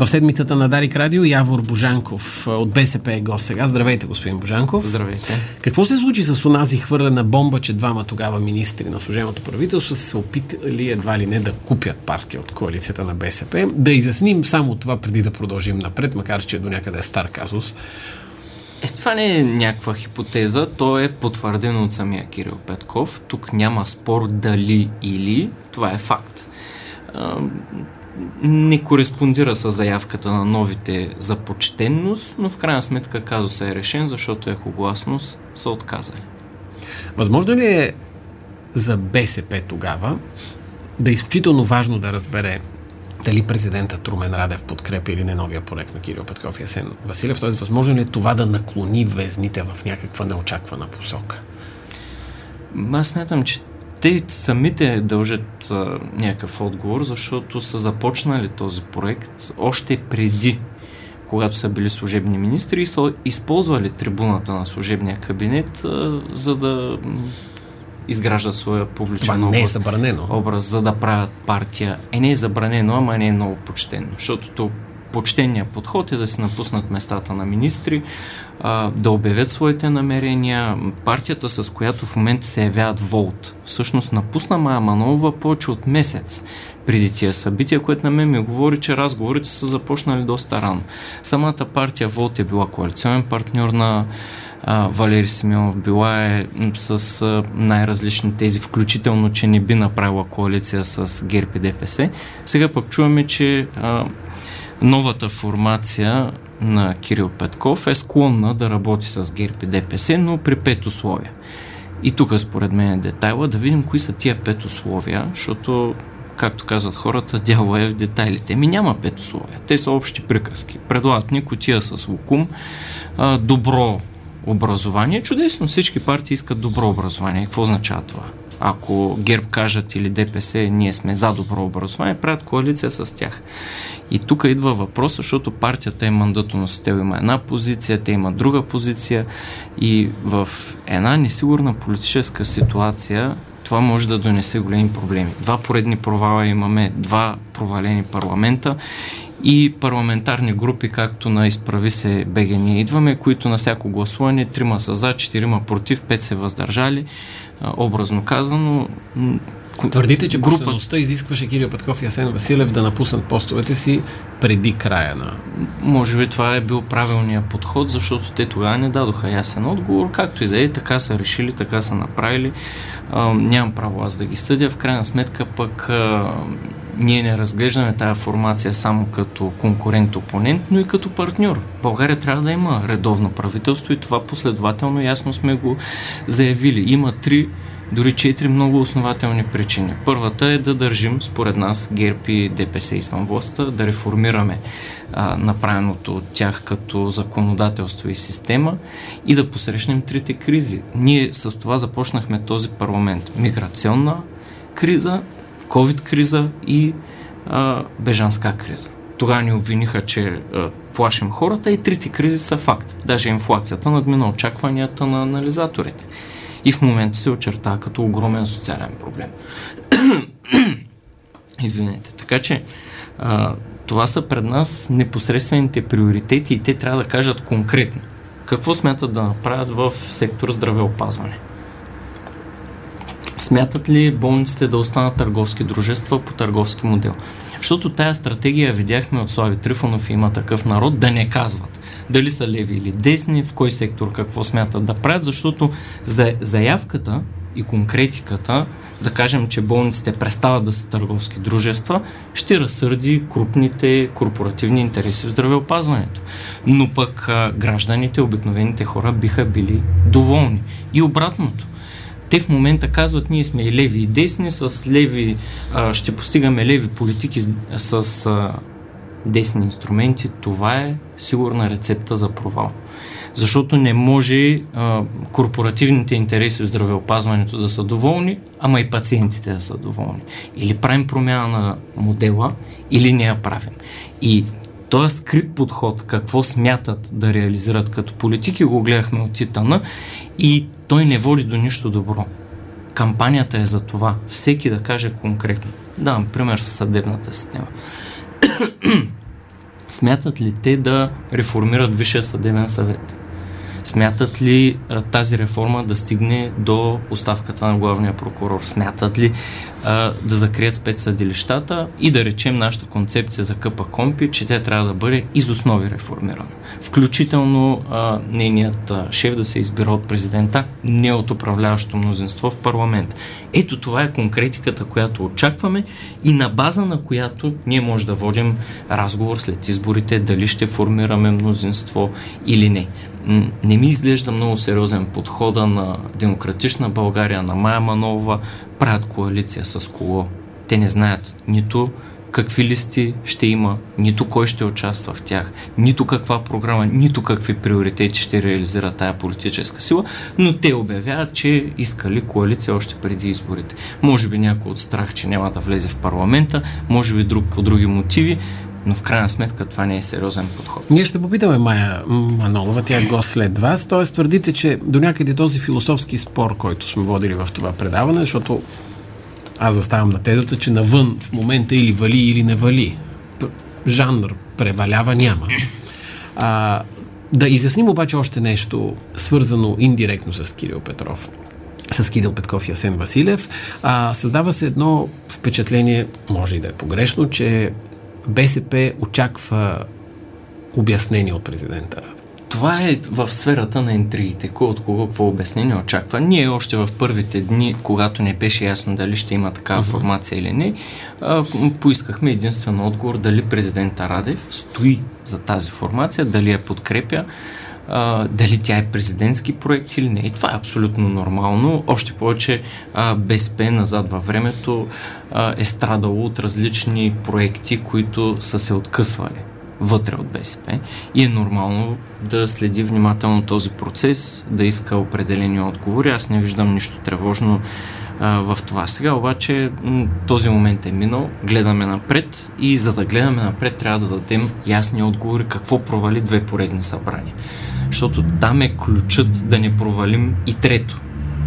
В седмицата на Дарик Радио Явор Божанков от БСП е гост сега. Здравейте, господин Божанков. Здравейте. Какво се случи с онази хвърлена бомба, че двама тогава министри на служебното правителство са се опитали едва ли не да купят партия от коалицията на БСП? Да изясним само това преди да продължим напред, макар че до някъде е стар казус. Е, това не е някаква хипотеза, то е потвърдено от самия Кирил Петков. Тук няма спор дали или, това е факт не кореспондира с заявката на новите за почтенност, но в крайна сметка казусът е решен, защото екогласност са отказали. Възможно ли е за БСП тогава да е изключително важно да разбере дали президента Трумен Радев подкрепя или не новия проект на Кирил Петков и Асен Василев, т.е. възможно ли е това да наклони везните в някаква неочаквана посока? Аз смятам, че те самите дължат а, някакъв отговор, защото са започнали този проект още преди, когато са били служебни министри и са използвали трибуната на служебния кабинет, а, за да изграждат своя публичен Това не е забранено. образ, за да правят партия. Е, не е забранено, ама не е много почтено, защото почтения подход е да се напуснат местата на министри, да обявят своите намерения. Партията, с която в момента се явяват Волт, всъщност напусна Майя Манолова повече от месец преди тия събития, което на мен ми говори, че разговорите са започнали доста рано. Самата партия Волт е била коалиционен партньор на а, Валери Симеонов, била е с най-различни тези, включително, че не би направила коалиция с ГЕРБ и ДПС. Сега пък чуваме, че а, новата формация на Кирил Петков е склонна да работи с ГЕРБ и ДПС, но при пет условия. И тук според мен е детайла да видим кои са тия пет условия, защото както казват хората, дявола е в детайлите. Ми няма пет условия. Те са общи приказки. Предлагат ни котия с лукум, добро образование. Чудесно, всички партии искат добро образование. Какво означава това? Ако ГЕРБ кажат или ДПС, ние сме за добро образование, правят коалиция с тях. И тук идва въпрос, защото партията е мандатоносител, има една позиция, те има друга позиция и в една несигурна политическа ситуация това може да донесе големи проблеми. Два поредни провала имаме, два провалени парламента и парламентарни групи, както на Изправи се БГ ние идваме, които на всяко гласуване трима са за, четирима против, пет се въздържали. Образно казано, Твърдите, че групата изискваше Кирил Петков и Асен Василев да напуснат постовете си преди края на... Може би това е бил правилният подход, защото те тогава не дадоха ясен отговор, както и да е, така са решили, така са направили. А, нямам право аз да ги съдя. В крайна сметка пък а, ние не разглеждаме тази формация само като конкурент-опонент, но и като партньор. България трябва да има редовно правителство и това последователно ясно сме го заявили. Има три дори четири много основателни причини. Първата е да държим, според нас, ГЕРБ и ДПС извън властта, да реформираме а, направеното от тях като законодателство и система и да посрещнем трите кризи. Ние с това започнахме този парламент. Миграционна криза, COVID-криза и а, бежанска криза. Тогава ни обвиниха, че а, плашим хората и трите кризи са факт. Даже инфлацията надмина очакванията на анализаторите и в момента се очерта като огромен социален проблем. Извинете. Така че а, това са пред нас непосредствените приоритети и те трябва да кажат конкретно какво смятат да направят в сектор здравеопазване. Смятат ли болниците да останат търговски дружества по търговски модел? Защото тая стратегия видяхме от Слави Трифонов и има такъв народ да не казват дали са леви или десни, в кой сектор какво смятат да правят, защото за заявката и конкретиката, да кажем, че болниците престават да са търговски дружества, ще разсърди крупните корпоративни интереси в здравеопазването. Но пък гражданите, обикновените хора биха били доволни. И обратното. Те в момента казват, ние сме и леви и десни, с леви а, ще постигаме леви политики с, а, десни инструменти, това е сигурна рецепта за провал. Защото не може а, корпоративните интереси в здравеопазването да са доволни, ама и пациентите да са доволни. Или правим промяна на модела, или не я правим. И този скрит подход, какво смятат да реализират като политики, го гледахме от Титана и той не води до нищо добро. Кампанията е за това. Всеки да каже конкретно. Давам пример с съдебната система. Смятат ли те да реформират Висшия съдебен съвет? Смятат ли а, тази реформа да стигне до оставката на главния прокурор? Смятат ли а, да закрият спецсъдилищата и да речем нашата концепция за къпа компи, че тя трябва да бъде из основи реформирана. Включително а, нейният а, шеф да се избира от президента, не от управляващото мнозинство в парламент. Ето това е конкретиката, която очакваме и на база на която ние може да водим разговор след изборите, дали ще формираме мнозинство или не не ми изглежда много сериозен подхода на Демократична България, на Майя Манова, правят коалиция с кого. Те не знаят нито какви листи ще има, нито кой ще участва в тях, нито каква програма, нито какви приоритети ще реализира тая политическа сила, но те обявяват, че искали коалиция още преди изборите. Може би някой от страх, че няма да влезе в парламента, може би друг по други мотиви, но в крайна сметка това не е сериозен подход. Ние ще попитаме Майя Манолова, тя е гост след вас. Т.е. твърдите, че до някъде този философски спор, който сме водили в това предаване, защото аз заставам на тезата, че навън в момента или вали, или не вали. Жанр превалява няма. А, да изясним обаче още нещо, свързано индиректно с Кирил Петров с Кирил Петков и Асен Василев. А, създава се едно впечатление, може и да е погрешно, че БСП очаква обяснение от президента Радев. Това е в сферата на интригите. Кой от кого какво обяснение очаква. Ние още в първите дни, когато не беше ясно дали ще има такава uh-huh. формация или не, поискахме единствено отговор дали президента Радев стои за тази формация, дали я подкрепя, дали тя е президентски проект или не. И това е абсолютно нормално. Още повече БСП назад във времето е страдало от различни проекти, които са се откъсвали вътре от БСП и е нормално да следи внимателно този процес, да иска определени отговори. Аз не виждам нищо тревожно а, в това. Сега обаче този момент е минал, гледаме напред и за да гледаме напред трябва да дадем ясни отговори какво провали две поредни събрания. Защото там е ключът да не провалим и трето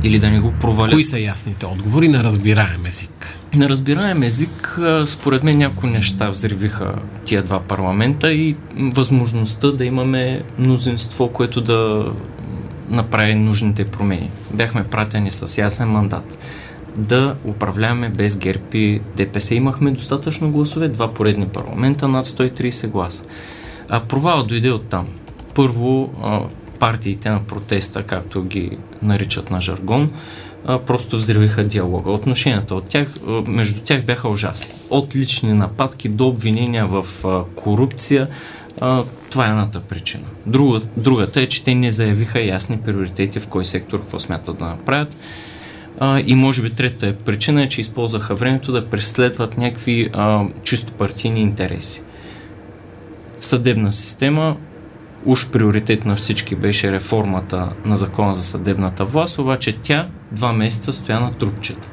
или да не го провалят. Кои са ясните отговори на разбираем език? На разбираем език, според мен някои неща взривиха тия два парламента и възможността да имаме мнозинство, което да направи нужните промени. Бяхме пратени с ясен мандат да управляваме без ГЕРБ и ДПС. Имахме достатъчно гласове, два поредни парламента, над 130 гласа. А провала дойде от там. Първо, партиите на протеста, както ги наричат на жаргон, просто взривиха диалога. Отношенията от тях, между тях бяха ужасни. От лични нападки до обвинения в корупция. Това е едната причина. Друга, другата е, че те не заявиха ясни приоритети в кой сектор какво смятат да направят. И може би третата е причина е, че използваха времето да преследват някакви чисто партийни интереси. Съдебна система уж приоритет на всички беше реформата на закона за съдебната власт, обаче тя два месеца стоя на трупчета.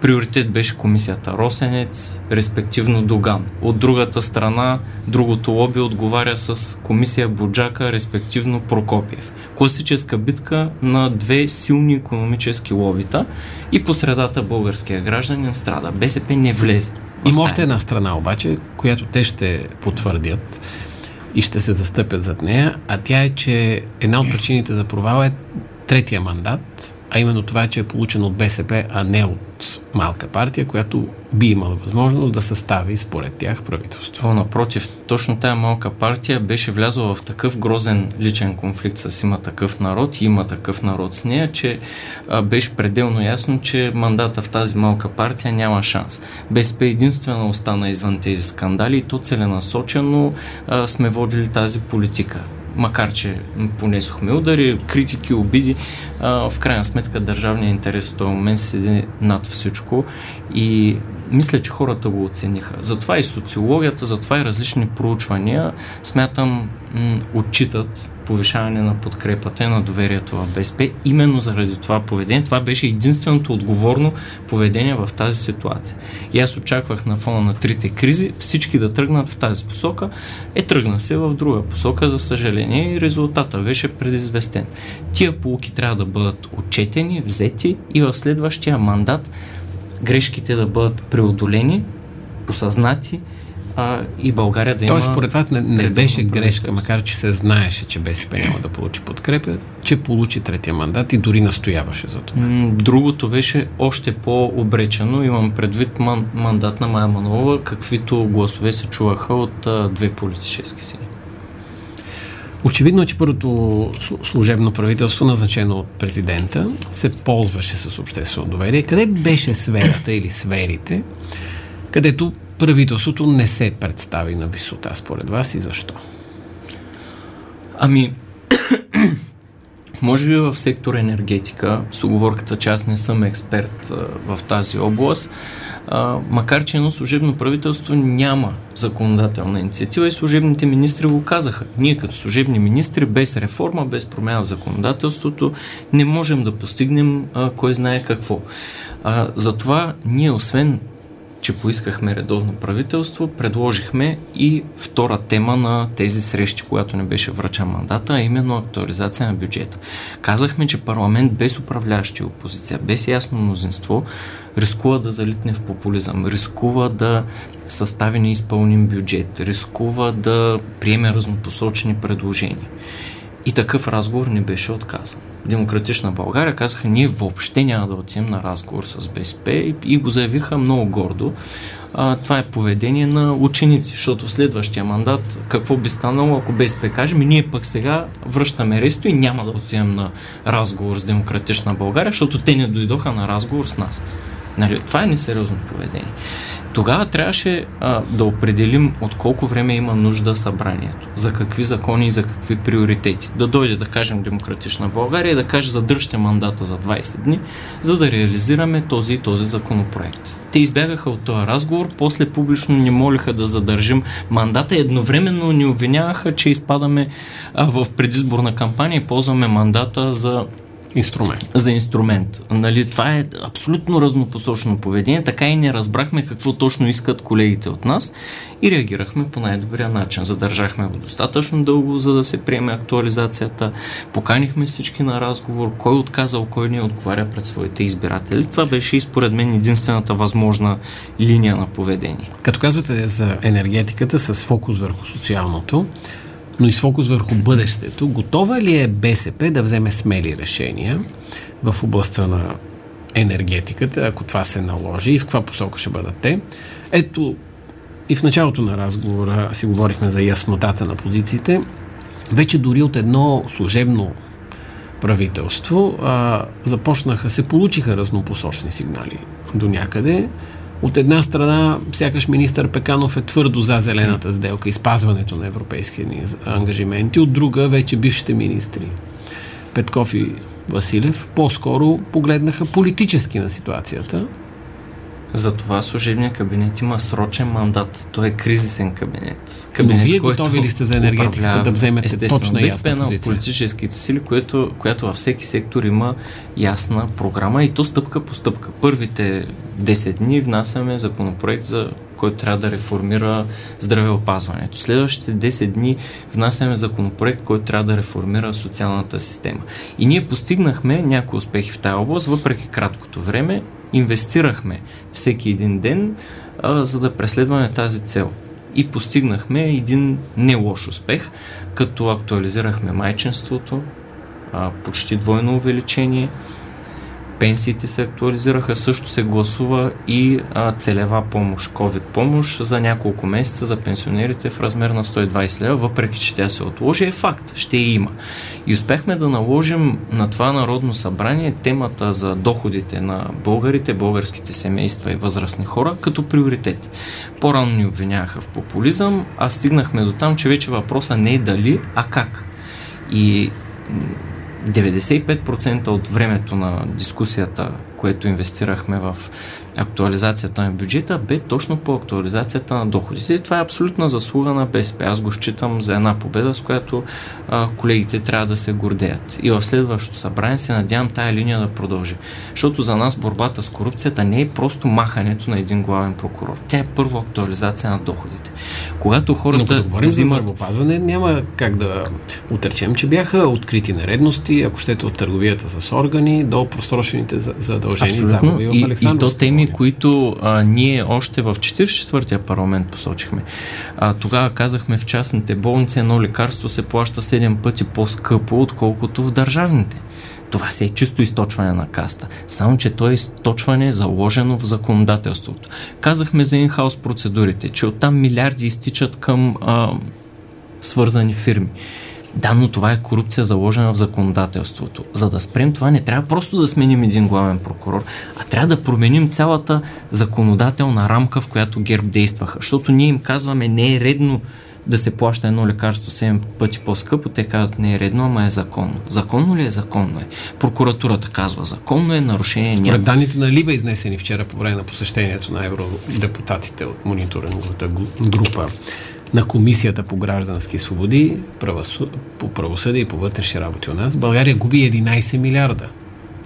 Приоритет беше комисията Росенец, респективно Доган. От другата страна, другото лоби отговаря с комисия Буджака, респективно Прокопиев. Класическа битка на две силни економически лобита и по средата българския гражданин страда. БСП не влезе. Има още една страна обаче, която те ще потвърдят и ще се застъпят зад нея, а тя е, че една от причините за провал е третия мандат, а именно това, че е получен от БСП, а не от малка партия, която би имала възможност да състави според тях правителство. О, напротив, точно тая малка партия беше влязла в такъв грозен личен конфликт с има такъв народ и има такъв народ с нея, че а, беше пределно ясно, че мандата в тази малка партия няма шанс. БСП единствено остана извън тези скандали и то целенасочено а, сме водили тази политика макар че понесохме удари, критики, обиди, а, в крайна сметка държавният интерес в този момент седи над всичко и мисля, че хората го оцениха. Затова и социологията, затова и различни проучвания, смятам, м- отчитат повишаване на подкрепата и на доверието в БСП. Именно заради това поведение. Това беше единственото отговорно поведение в тази ситуация. И аз очаквах на фона на трите кризи всички да тръгнат в тази посока. Е, тръгна се в друга посока, за съжаление, и резултата беше предизвестен. Тия полуки трябва да бъдат отчетени, взети и в следващия мандат грешките да бъдат преодолени, осъзнати, а, и България да Тоест, има... според вас не, не беше грешка, макар че се знаеше, че БСП няма да получи подкрепа, че получи третия мандат и дори настояваше за това. Другото беше още по-обречено. Имам предвид ман, мандат на Майя Манова, каквито гласове се чуваха от а, две политически сили. Очевидно е, че първото служебно правителство, назначено от президента, се ползваше с обществено доверие. Къде беше сферата или сферите, където правителството не се представи на висота, според вас и защо? Ами, може би в сектор енергетика, с оговорката, че аз не съм експерт а, в тази област, а, макар че едно служебно правителство няма законодателна инициатива и служебните министри го казаха. Ние като служебни министри без реформа, без промяна в законодателството не можем да постигнем а, кой знае какво. А, затова ние освен че поискахме редовно правителство, предложихме и втора тема на тези срещи, която не беше връчен мандата, а именно актуализация на бюджета. Казахме, че парламент без управляващи опозиция, без ясно мнозинство, рискува да залитне в популизъм, рискува да състави неизпълним бюджет, рискува да приеме разнопосочни предложения. И такъв разговор не беше отказан. Демократична България казаха, ние въобще няма да отидем на разговор с БСП и, го заявиха много гордо. А, това е поведение на ученици, защото в следващия мандат какво би станало, ако БСП каже, ми ние пък сега връщаме ресто и няма да отидем на разговор с Демократична България, защото те не дойдоха на разговор с нас. Нали, това е несериозно поведение. Тогава трябваше а, да определим от колко време има нужда събранието, за какви закони и за какви приоритети. Да дойде, да кажем, Демократична България и да каже задръжте мандата за 20 дни, за да реализираме този и този законопроект. Те избягаха от този разговор, после публично ни молиха да задържим мандата, едновременно ни обвиняваха, че изпадаме а, в предизборна кампания и ползваме мандата за Инструмент. За инструмент. Нали, това е абсолютно разнопосочно поведение. Така и не разбрахме какво точно искат колегите от нас и реагирахме по най-добрия начин. Задържахме го достатъчно дълго, за да се приеме актуализацията. Поканихме всички на разговор. Кой отказал, кой не отговаря пред своите избиратели. Това беше и според мен единствената възможна линия на поведение. Като казвате за енергетиката с фокус върху социалното, но и с фокус върху бъдещето, готова ли е БСП да вземе смели решения в областта на енергетиката, ако това се наложи и в каква посока ще бъдат те? Ето, и в началото на разговора си говорихме за яснотата на позициите. Вече дори от едно служебно правителство а, започнаха, се получиха разнопосочни сигнали до някъде. От една страна, сякаш министър Пеканов е твърдо за зелената сделка и спазването на европейски ангажименти, от друга вече бившите министри Петков и Василев по-скоро погледнаха политически на ситуацията затова служебния кабинет има срочен мандат. Той е кризисен кабинет. кабинет Но вие готови ли сте за енергетиката да вземете точна и ясна позиция? политическите сили, което, която във всеки сектор има ясна програма и то стъпка по стъпка. Първите 10 дни внасяме законопроект за който трябва да реформира здравеопазването. Следващите 10 дни внасяме законопроект, който трябва да реформира социалната система. И ние постигнахме някои успехи в тази област, въпреки краткото време инвестирахме всеки един ден, а, за да преследваме тази цел. И постигнахме един не лош успех, като актуализирахме майчинството, а, почти двойно увеличение, пенсиите се актуализираха, също се гласува и а, целева помощ, COVID помощ за няколко месеца за пенсионерите в размер на 120 лева, въпреки че тя се отложи, е факт, ще я има. И успяхме да наложим на това Народно събрание темата за доходите на българите, българските семейства и възрастни хора като приоритет. По-рано ни обвиняваха в популизъм, а стигнахме до там, че вече въпроса не е дали, а как. И 95% от времето на дискусията, което инвестирахме в актуализацията на бюджета, бе точно по актуализацията на доходите. И това е абсолютна заслуга на БСП. Аз го считам за една победа, с която а, колегите трябва да се гордеят. И в следващото събрание се надявам тая линия да продължи. Защото за нас борбата с корупцията не е просто махането на един главен прокурор. Тя е първо актуализация на доходите. Когато хората. Но говорим взимат... за здравеопазване, няма как да отречем, че бяха открити нередности, ако щете от търговията с органи до просрочените задължения и загуби в Александровска. И, и то теми теми, които а, ние още в 44-я парламент посочихме. А, тогава казахме в частните болници едно лекарство се плаща 7 пъти по-скъпо, отколкото в държавните. Това си е чисто източване на каста. Само, че то е източване заложено в законодателството. Казахме за инхаус процедурите, че оттам милиарди изтичат към а, свързани фирми. Да, но това е корупция заложена в законодателството. За да спрем това не трябва просто да сменим един главен прокурор, а трябва да променим цялата законодателна рамка, в която ГЕРБ действаха. Защото ние им казваме не е редно да се плаща едно лекарство 7 пъти по-скъпо, те казват не е редно, ама е законно. Законно ли е? Законно е. Прокуратурата казва законно е, нарушение няма. Според данните на Либа, изнесени вчера по време на посещението на евродепутатите от мониторинговата група на Комисията по граждански свободи, правосу... по правосъдие и по вътрешни работи у нас, България губи 11 милиарда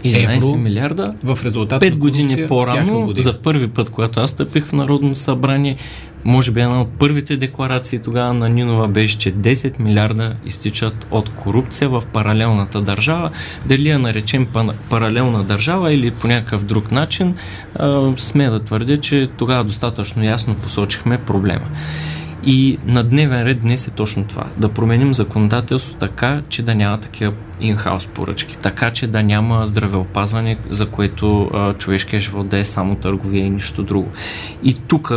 11 евро милиарда. В резултат 5 години по-рано, за първи път, когато аз стъпих в Народно събрание, може би една от първите декларации тогава на Нинова беше, че 10 милиарда изтичат от корупция в паралелната държава. Дали я наречем паралелна държава или по някакъв друг начин, сме да твърдя, че тогава достатъчно ясно посочихме проблема. И на дневен ред днес е точно това. Да променим законодателство така, че да няма такива инхаус поръчки, така, че да няма здравеопазване, за което а, човешкият живот да е само търговия и нищо друго. И тук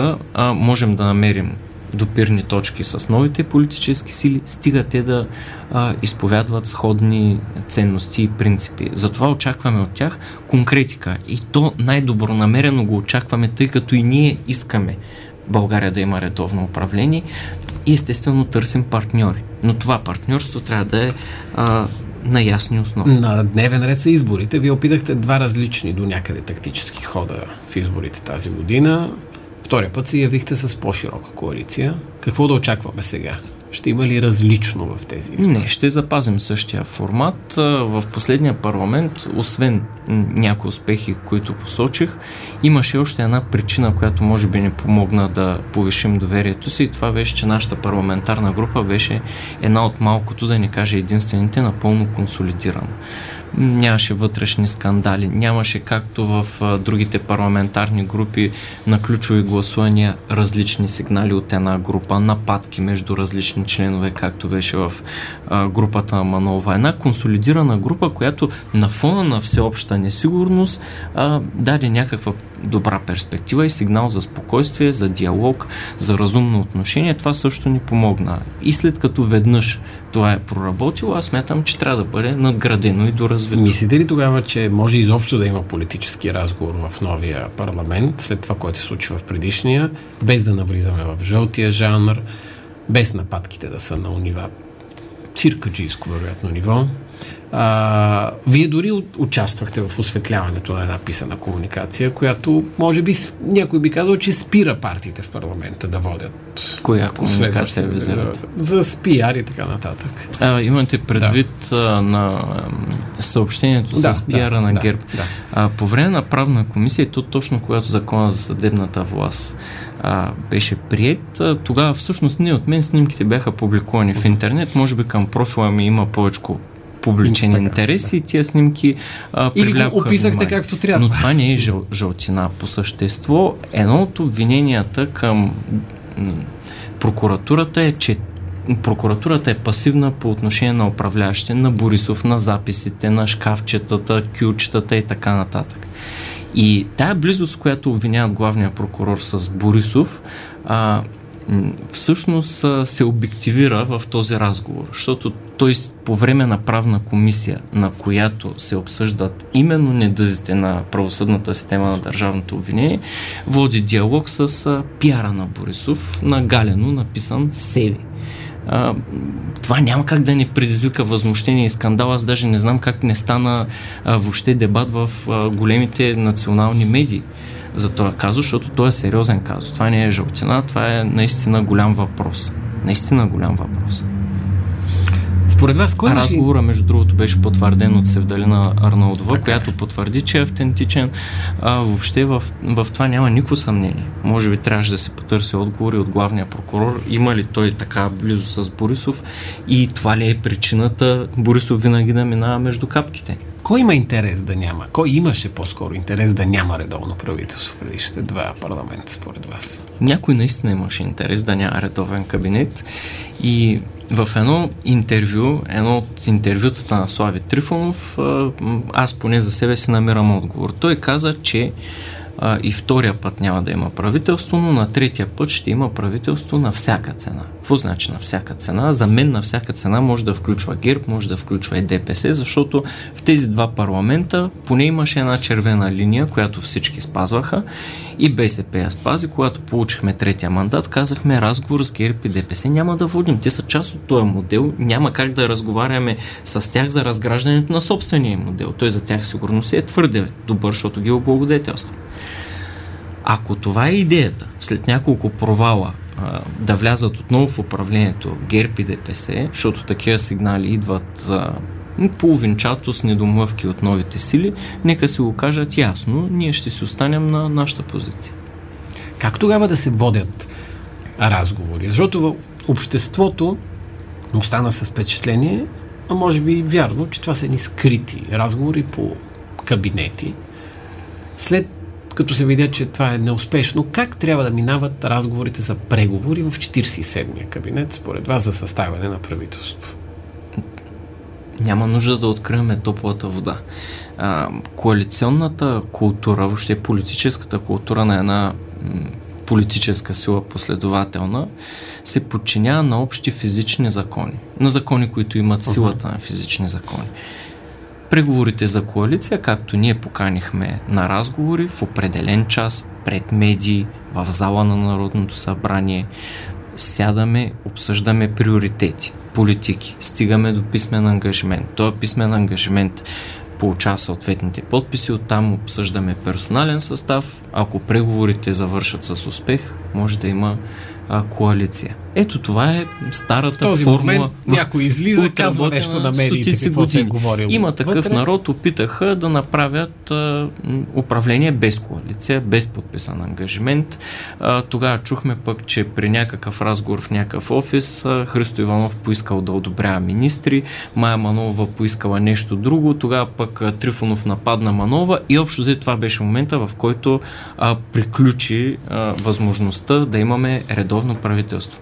можем да намерим допирни точки с новите политически сили, стига те да а, изповядват сходни ценности и принципи. Затова очакваме от тях конкретика. И то най-добронамерено го очакваме, тъй като и ние искаме България да има редовно управление и естествено търсим партньори. Но това партньорство трябва да е а, на ясни основи. На дневен ред са изборите. Вие опитахте два различни до някъде тактически хода в изборите тази година. Втория път се явихте с по-широка коалиция. Какво да очакваме сега? Ще има ли различно в тези избори? Не, ще запазим същия формат. В последния парламент, освен някои успехи, които посочих, имаше още една причина, която може би ни помогна да повишим доверието си и това беше, че нашата парламентарна група беше една от малкото, да не каже единствените, напълно консолидирана нямаше вътрешни скандали, нямаше както в другите парламентарни групи на ключови гласувания различни сигнали от една група, нападки между различни членове, както беше в групата на Манова. Една консолидирана група, която на фона на всеобща несигурност даде някаква добра перспектива и сигнал за спокойствие, за диалог, за разумно отношение. Това също ни помогна. И след като веднъж това е проработило, аз смятам, че трябва да бъде надградено и доразвито. Мислите ли тогава, че може изобщо да има политически разговор в новия парламент, след това, което се случи в предишния, без да навлизаме в жълтия жанр, без нападките да са на унива циркаджийско, вероятно, ниво? А, вие дори участвахте в осветляването на една писана комуникация, която може би някой би казал, че спира партиите в парламента да водят. Коя комуникация визирате? За спиар и така нататък. А, имате предвид да. а, на съобщението да, за спиара да, на да, ГЕРБ. Да. А, по време на правна комисия, то точно когато закона за съдебната власт а, беше прият, а, тогава всъщност не от мен снимките бяха публикувани в интернет. Може би към профила ми има повече публичен така, интерес да. и тия снимки а, Или го описахте внимание. както трябва. Но това не е жъл, жълтина. По същество, едно от обвиненията към прокуратурата е, че прокуратурата е пасивна по отношение на управляващите, на Борисов, на записите, на шкафчетата, кючетата и така нататък. И тая близост, която обвиняват главния прокурор с Борисов, а, всъщност се обективира в този разговор, защото той по време на правна комисия, на която се обсъждат именно недъзите на правосъдната система на държавното обвинение, води диалог с пиара на Борисов, на Галено, написан Севи. Това няма как да не предизвика възмущение и скандал. Аз даже не знам как не стана въобще дебат в големите национални медии за този казус, защото той е сериозен казус. Това не е жълтина, това е наистина голям въпрос. Наистина голям въпрос. Според вас, кой Разговора, между другото, беше потвърден от Севдалина Арнаудова, така. която потвърди, че е автентичен. А, въобще в, в това няма никакво съмнение. Може би трябваше да се потърси отговори от главния прокурор. Има ли той така близо с Борисов и това ли е причината Борисов винаги да минава между капките? Кой има интерес да няма? Кой имаше по-скоро интерес да няма редовно правителство в предишните два парламента, според вас? Някой наистина имаше интерес да няма редовен кабинет и в едно интервю, едно от интервютата на Слави Трифонов, аз поне за себе си намирам отговор. Той каза, че а, и втория път няма да има правителство, но на третия път ще има правителство на всяка цена. Какво значи на всяка цена? За мен на всяка цена може да включва ГЕРБ, може да включва и ДПС, защото в тези два парламента поне имаше една червена линия, която всички спазваха и БСП я спази. Когато получихме третия мандат, казахме разговор с ГЕРБ и ДПС няма да водим. Те са част от този модел. Няма как да разговаряме с тях за разграждането на собствения модел. Той за тях сигурно си е твърде добър, защото ги облагодетелства. Ако това е идеята, след няколко провала а, да влязат отново в управлението ГЕРБ и ДПС, защото такива сигнали идват а, половинчато с недомлъвки от новите сили, нека си го кажат ясно, ние ще си останем на нашата позиция. Как тогава да се водят разговори? Защото в обществото остана с впечатление, а може би вярно, че това са едни скрити разговори по кабинети. След като се видя, че това е неуспешно, как трябва да минават разговорите за преговори в 47-я кабинет, според вас, за съставяне на правителство? Няма нужда да откриваме топлата вода. А, коалиционната култура, въобще политическата култура на една политическа сила последователна, се подчинява на общи физични закони. На закони, които имат силата на физични закони. Преговорите за коалиция, както ние поканихме на разговори в определен час, пред медии, в зала на Народното събрание, сядаме, обсъждаме приоритети, политики, стигаме до писмен ангажимент. Този писмен ангажимент получава съответните подписи, оттам обсъждаме персонален състав. Ако преговорите завършат с успех, може да има а, коалиция. Ето това е старата в този формула. Момент някой излиза, казва нещо на медиите, какво се е говорил. Има такъв вътре. народ, опитаха да направят а, управление без коалиция, без подписан ангажимент. А, тогава чухме пък, че при някакъв разговор в някакъв офис а, Христо Иванов поискал да одобрява министри, Майя Манова поискала нещо друго, тогава пък а, Трифонов нападна Манова и общо взе това беше момента, в който а, приключи а, възможността да имаме редовно правителство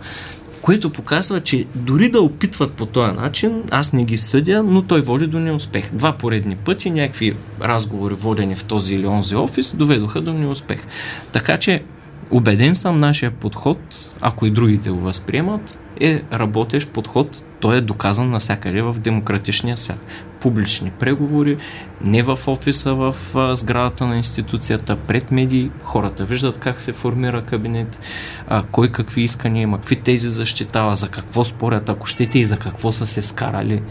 което показва, че дори да опитват по този начин, аз не ги съдя, но той води до неуспех. Два поредни пъти някакви разговори, водени в този или онзи офис, доведоха до неуспех. Така че Убеден съм, нашия подход, ако и другите го възприемат, е работещ подход. Той е доказан навсякъде в демократичния свят. Публични преговори, не в офиса, в сградата на институцията, пред медии. Хората виждат как се формира кабинет, а, кой какви искания има, какви тези защитава, за какво спорят, ако щете и за какво са се скарали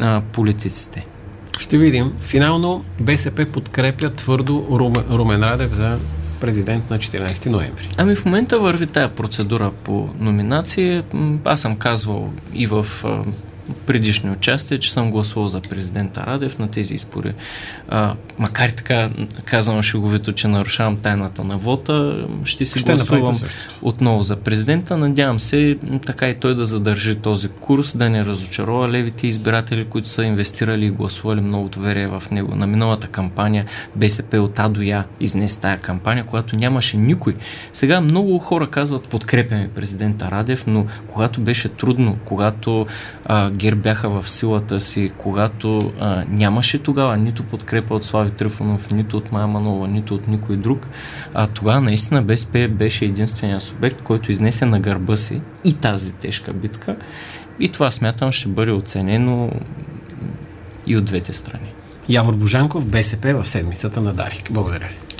а, политиците. Ще видим. Финално БСП подкрепя твърдо Румен Радев за президент на 14 ноември. Ами в момента върви тая процедура по номинация. Аз съм казвал и в предишни участия, че съм гласувал за президента Радев на тези избори. А, макар и така казвам шеговито, че нарушавам тайната на вота, ще си ще гласувам отново за президента. Надявам се така и той да задържи този курс, да не разочарова левите избиратели, които са инвестирали и гласували много доверие в него. На миналата кампания БСП от А до Я изнесе тая кампания, когато нямаше никой. Сега много хора казват подкрепяме президента Радев, но когато беше трудно, когато а, ГЕРБ бяха в силата си, когато а, нямаше тогава нито подкрепа от Слави Трифонов, нито от Майя Манова, нито от никой друг, а тогава наистина БСП беше единствения субект, който изнесе на гърба си и тази тежка битка. И това смятам ще бъде оценено и от двете страни. Явор Божанков, БСП в седмицата на Дарик. Благодаря ви.